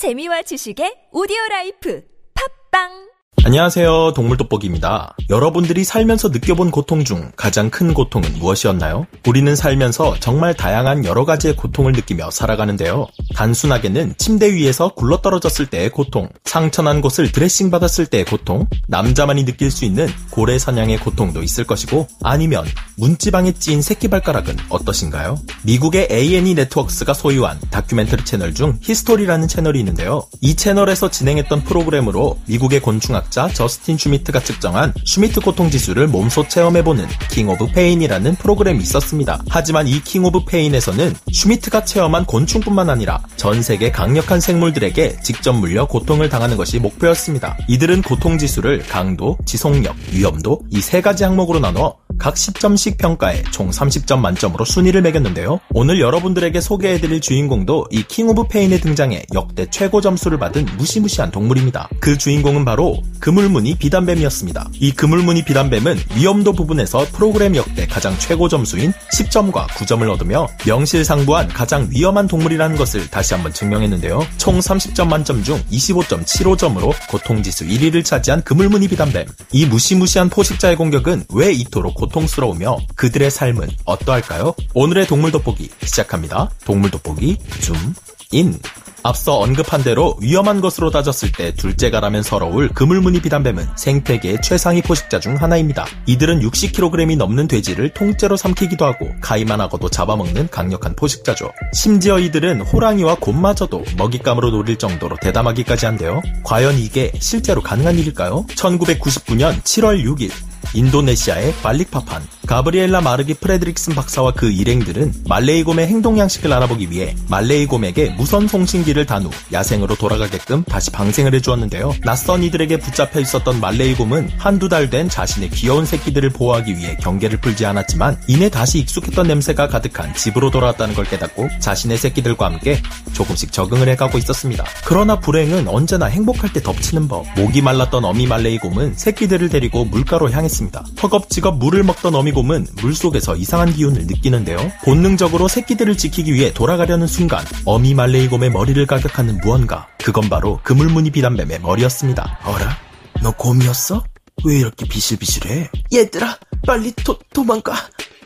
재미와 지식의 오디오 라이프. 팟빵 안녕하세요. 동물돋보기입니다. 여러분들이 살면서 느껴본 고통 중 가장 큰 고통은 무엇이었나요? 우리는 살면서 정말 다양한 여러 가지의 고통을 느끼며 살아가는데요. 단순하게는 침대 위에서 굴러떨어졌을 때의 고통, 상처난 곳을 드레싱 받았을 때의 고통, 남자만이 느낄 수 있는 고래 사냥의 고통도 있을 것이고, 아니면 문지방에 찐 새끼발가락은 어떠신가요? 미국의 A&E 네트워크스가 소유한 다큐멘터리 채널 중 히스토리라는 채널이 있는데요. 이 채널에서 진행했던 프로그램으로 미국의 곤충학 과학자 저스틴 슈미트가 측정한 슈미트 고통 지수를 몸소 체험해보는 킹 오브 페인이라는 프로그램이 있었습니다. 하지만 이 킹 오브 페인에서는 슈미트가 체험한 곤충뿐만 아니라 전 세계 강력한 생물들에게 직접 물려 고통을 당하는 것이 목표였습니다. 이들은 고통 지수를 강도, 지속력, 위험도 이 세 가지 항목으로 나눠 각 10점씩 평가해 총 30점 만점으로 순위를 매겼는데요. 오늘 여러분들에게 소개해드릴 주인공도 이 킹 오브 페인에 등장해 역대 최고 점수를 받은 무시무시한 동물입니다. 그 주인공은 바로 그물무늬 비단뱀이었습니다. 이 그물무늬 비단뱀은 위험도 부분에서 프로그램 역대 가장 최고 점수인 10점과 9점을 얻으며 명실상부한 가장 위험한 동물이라는 것을 다시 한번 증명했는데요. 총 30점 만점 중 25.75점으로 고통지수 1위를 차지한 그물무늬 비단뱀. 이 무시무시한 포식자의 공격은 왜 이토록 고통스러우며 그들의 삶은 어떠할까요? 오늘의 동물 돋보기 시작합니다. 동물 돋보기 줌 인. 앞서 언급한 대로 위험한 것으로 따졌을 때 둘째가라면 서러울 그물무늬 비단뱀은 생태계의 최상위 포식자 중 하나입니다. 이들은 60kg이 넘는 돼지를 통째로 삼키기도 하고 가위만 하고도 잡아먹는 강력한 포식자죠. 심지어 이들은 호랑이와 곰마저도 먹잇감으로 노릴 정도로 대담하기까지 한데요. 과연 이게 실제로 가능한 일일까요? 1999년 7월 6일 인도네시아의 발릭파판 가브리엘라 마르기 프레드릭슨 박사와 그 일행들은 말레이곰의 행동 양식을 알아보기 위해 말레이곰에게 무선 송신기를 단 후 야생으로 돌아가게끔 다시 방생을 해주었는데요. 낯선 이들에게 붙잡혀 있었던 말레이곰은 한두 달 된 자신의 귀여운 새끼들을 보호하기 위해 경계를 풀지 않았지만 이내 다시 익숙했던 냄새가 가득한 집으로 돌아왔다는 걸 깨닫고 자신의 새끼들과 함께 조금씩 적응을 해가고 있었습니다. 그러나 불행은 언제나 행복할 때 덮치는 법. 목이 말랐던 어미 말레이곰은 새끼들을 데리고 물가로 향했습니다. 허겁지겁 물을 먹던 어미 곰은 물속에서 이상한 기운을 느끼는데요. 본능적으로 새끼들을 지키기 위해 돌아가려는 순간 어미 말레이 곰의 머리를 가격하는 무언가. 그건 바로 그물무늬 비단뱀의 머리였습니다. 어라? 너 곰이었어? 왜 이렇게 비실비실해? 얘들아, 빨리 도, 도망가.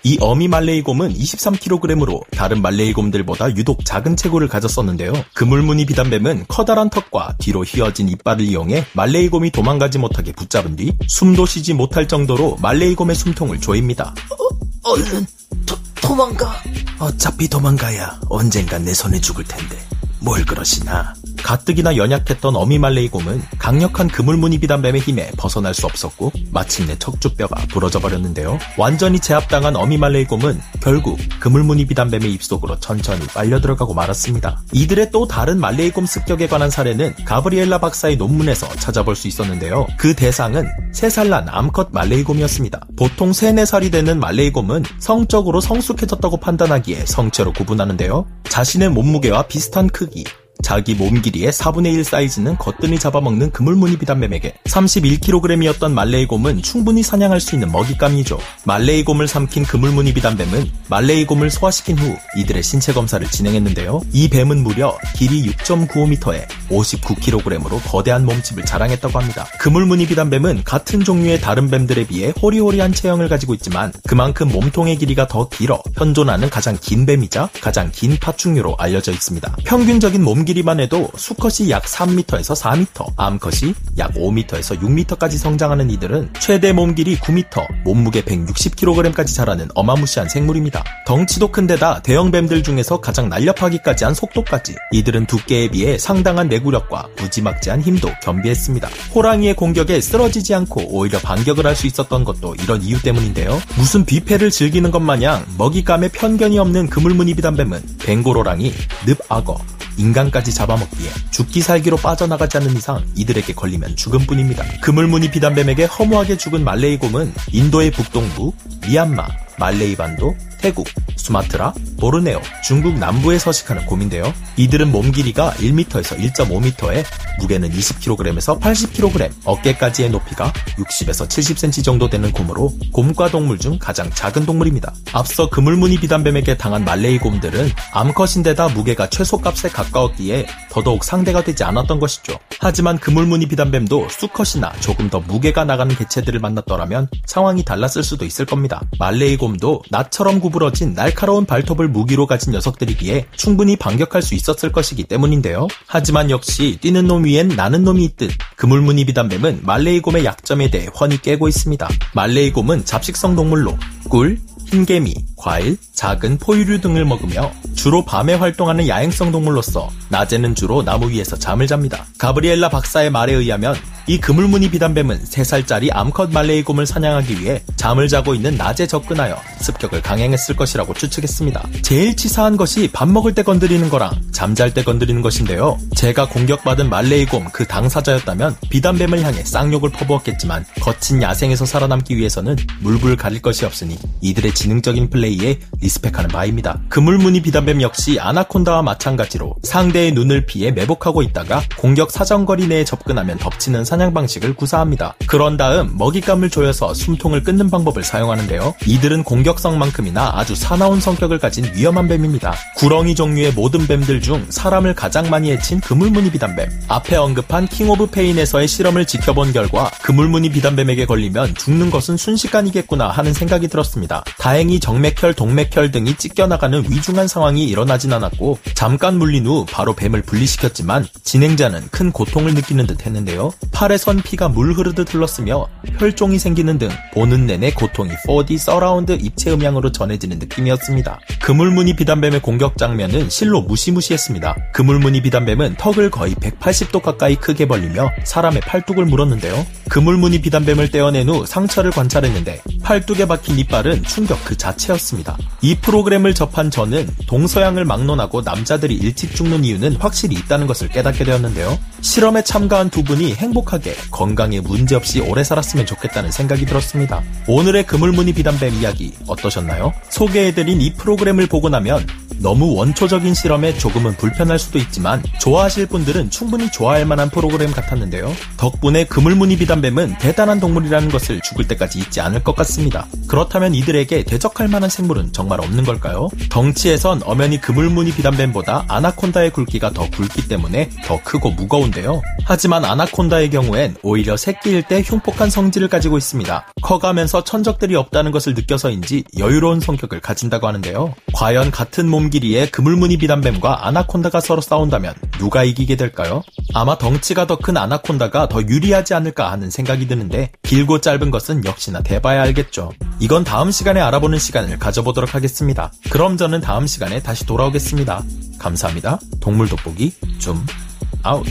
이 어미 말레이곰은 23kg으로 다른 말레이곰들보다 유독 작은 체구를 가졌었는데요. 그물무늬 비단뱀은 커다란 턱과 뒤로 휘어진 이빨을 이용해 말레이곰이 도망가지 못하게 붙잡은 뒤 숨도 쉬지 못할 정도로 말레이곰의 숨통을 조입니다. 어, 얼른 도, 도망가. 어차피 도망가야 언젠간 내 손에 죽을 텐데. 뭘 그러시나. 가뜩이나 연약했던 어미말레이 곰은 강력한 그물무늬 비단뱀의 힘에 벗어날 수 없었고 마침내 척추뼈가 부러져 버렸는데요. 완전히 제압당한 어미말레이 곰은 결국 그물무늬 비단뱀의 입속으로 천천히 빨려 들어가고 말았습니다. 이들의 또 다른 말레이 곰 습격에 관한 사례는 가브리엘라 박사의 논문에서 찾아볼 수 있었는데요. 그 대상은 3살 난 암컷 말레이 곰이었습니다. 보통 3, 4살이 되는 말레이 곰은 성적으로 성숙해졌다고 판단하기에 성체로 구분하는데요. 자신의 몸무게와 비슷한 크기, 자기 몸 길이의 4분의 1 사이즈는 거뜬히 잡아먹는 그물무늬 비단뱀에게 31kg이었던 말레이곰은 충분히 사냥할 수 있는 먹잇감이죠. 말레이곰을 삼킨 그물무늬 비단뱀은 말레이곰을 소화시킨 후 이들의 신체 검사를 진행했는데요. 이 뱀은 무려 길이 6.95m에 59kg으로 거대한 몸집을 자랑했다고 합니다. 그물무늬 비단뱀은 같은 종류의 다른 뱀들에 비해 호리호리한 체형을 가지고 있지만 그만큼 몸통의 길이가 더 길어 현존하는 가장 긴 뱀이자 가장 긴 파충류로 알려져 있습니다. 평균적인 몸 길이 만 해도 수컷이 약 3m에서 4m, 암컷이 약 5m에서 6m까지 성장하는 이들은 최대 몸 길이 9m, 몸무게 160kg까지 자라는 어마무시한 생물입니다. 덩치도 큰데다 대형 뱀들 중에서 가장 날렵하기까지 한 속도까지 이들은 두께에 비해 상당한 내구력과 무지막지한 힘도 겸비했습니다. 호랑이의 공격에 쓰러지지 않고 오히려 반격을 할 수 있었던 것도 이런 이유 때문인데요. 무슨 뷔페를 즐기는 것 마냥 먹잇감에 편견이 없는 그물무늬 비단뱀은 벵고로랑이 늪악어, 인간까지 잡아먹기에 죽기 살기로 빠져나가지 않는 이상 이들에게 걸리면 죽음뿐입니다. 그물무늬 비단뱀에게 허무하게 죽은 말레이곰은 인도의 북동부, 미얀마, 말레이 반도, 태국, 수마트라, 보르네오, 중국 남부에 서식하는 곰인데요. 이들은 몸 길이가 1m에서 1.5m에 무게는 20kg에서 80kg, 어깨까지의 높이가 60에서 70cm 정도 되는 곰으로 곰과 동물 중 가장 작은 동물입니다. 앞서 그물무늬 비단뱀에게 당한 말레이 곰들은 암컷인데다 무게가 최소값에 가까웠기에 더더욱 상대가 되지 않았던 것이죠. 하지만 그물무늬 비단뱀도 수컷이나 조금 더 무게가 나가는 개체들을 만났더라면 상황이 달랐을 수도 있을 겁니다. 말레이 곰도 나처럼 구 부러진 날카로운 발톱을 무기로 가진 녀석들이기에 충분히 반격할 수 있었을 것이기 때문인데요. 하지만 역시 뛰는 놈 위엔 나는 놈이 있듯 그물무늬 비단뱀은 말레이곰의 약점에 대해 훤히 깨고 있습니다. 말레이곰은 잡식성 동물로 꿀, 흰개미, 과일, 작은 포유류 등을 먹으며 주로 밤에 활동하는 야행성 동물로서 낮에는 주로 나무 위에서 잠을 잡니다. 가브리엘라 박사의 말에 의하면 이 그물무늬 비단뱀은 3살짜리 암컷 말레이 곰을 사냥하기 위해 잠을 자고 있는 낮에 접근하여 습격을 강행했을 것이라고 추측했습니다. 제일 치사한 것이 밥 먹을 때 건드리는 거랑 잠잘 때 건드리는 것인데요. 제가 공격받은 말레이 곰 그 당사자였다면 비단뱀을 향해 쌍욕을 퍼부었겠지만 거친 야생에서 살아남기 위해서는 물불 가릴 것이 없으니 이들의 지능적인 플레이에 respect하는 바입니다. 그물무늬 비단뱀 역시 아나콘다와 마찬가지로 상대의 눈을 피해 매복하고 있다가 공격 사정거리 내에 접근하면 덮치는 사냥 방식을 구사합니다. 그런 다음 먹잇감을 조여서 숨통을 끊는 방법을 사용하는데요. 이들은 공격성만큼이나 아주 사나운 성격을 가진 위험한 뱀입니다. 구렁이 종류의 모든 뱀들 중 사람을 가장 많이 해친 그물무늬 비단뱀. 앞에 언급한 King of Pain에서의 실험을 지켜본 결과 그물무늬 비단뱀에게 걸리면 죽는 것은 순식간이겠구나 하는 생각이 들었습니다. 다행히 정맥혈, 동맥혈 등이 찢겨나가는 위중한 상황이 일어나진 않았고 잠깐 물린 후 바로 뱀을 분리시켰지만 진행자는 큰 고통을 느끼는 듯 했는데요. 팔에선 피가 물 흐르듯 흘렀으며 혈종이 생기는 등 보는 내내 고통이 4D 서라운드 입체 음향으로 전해지는 느낌이었습니다. 그물무늬 비단뱀의 공격 장면은 실로 무시무시했습니다. 그물무늬 비단뱀은 턱을 거의 180도 가까이 크게 벌리며 사람의 팔뚝을 물었는데요. 그물무늬 비단뱀을 떼어낸 후 상처를 관찰했는데 팔뚝에 박힌 이빨은 충격 그 자체였습니다. 이 프로그램을 접한 저는 동서양을 막론하고 남자들이 일찍 죽는 이유는 확실히 있다는 것을 깨닫게 되었는데요. 실험에 참가한 두 분이 행복하게 건강에 문제없이 오래 살았으면 좋겠다는 생각이 들었습니다. 오늘의 그물무늬 비단뱀 이야기 어떠셨나요? 소개해드린 이 프로그램을 보고 나면 너무 원초적인 실험에 조금은 불편할 수도 있지만 좋아하실 분들은 충분히 좋아할 만한 프로그램 같았는데요. 덕분에 그물무늬 비단뱀은 대단한 동물이라는 것을 죽을 때까지 잊지 않을 것 같습니다. 그렇다면 이들에게 대적할 만한 생물은 정말 없는 걸까요? 덩치에선 엄연히 그물무늬 비단뱀보다 아나콘다의 굵기가 더 굵기 때문에 더 크고 무거운데요. 하지만 아나콘다의 경우엔 오히려 새끼일 때 흉폭한 성질을 가지고 있습니다. 커가면서 천적들이 없다는 것을 느껴서인지 여유로운 성격을 가진다고 하는데요. 과연 같은 몸 길이의 그물무늬 비단뱀과 아나콘다가 서로 싸운다면 누가 이기게 될까요? 아마 덩치가 더 큰 아나콘다가 더 유리하지 않을까 하는 생각이 드는데 길고 짧은 것은 역시나 대봐야 알겠죠. 이건 다음 시간에 알아보는 시간을 가져보도록 하겠습니다. 그럼 저는 다음 시간에 다시 돌아오겠습니다. 감사합니다. 동물 돋보기 좀 아웃.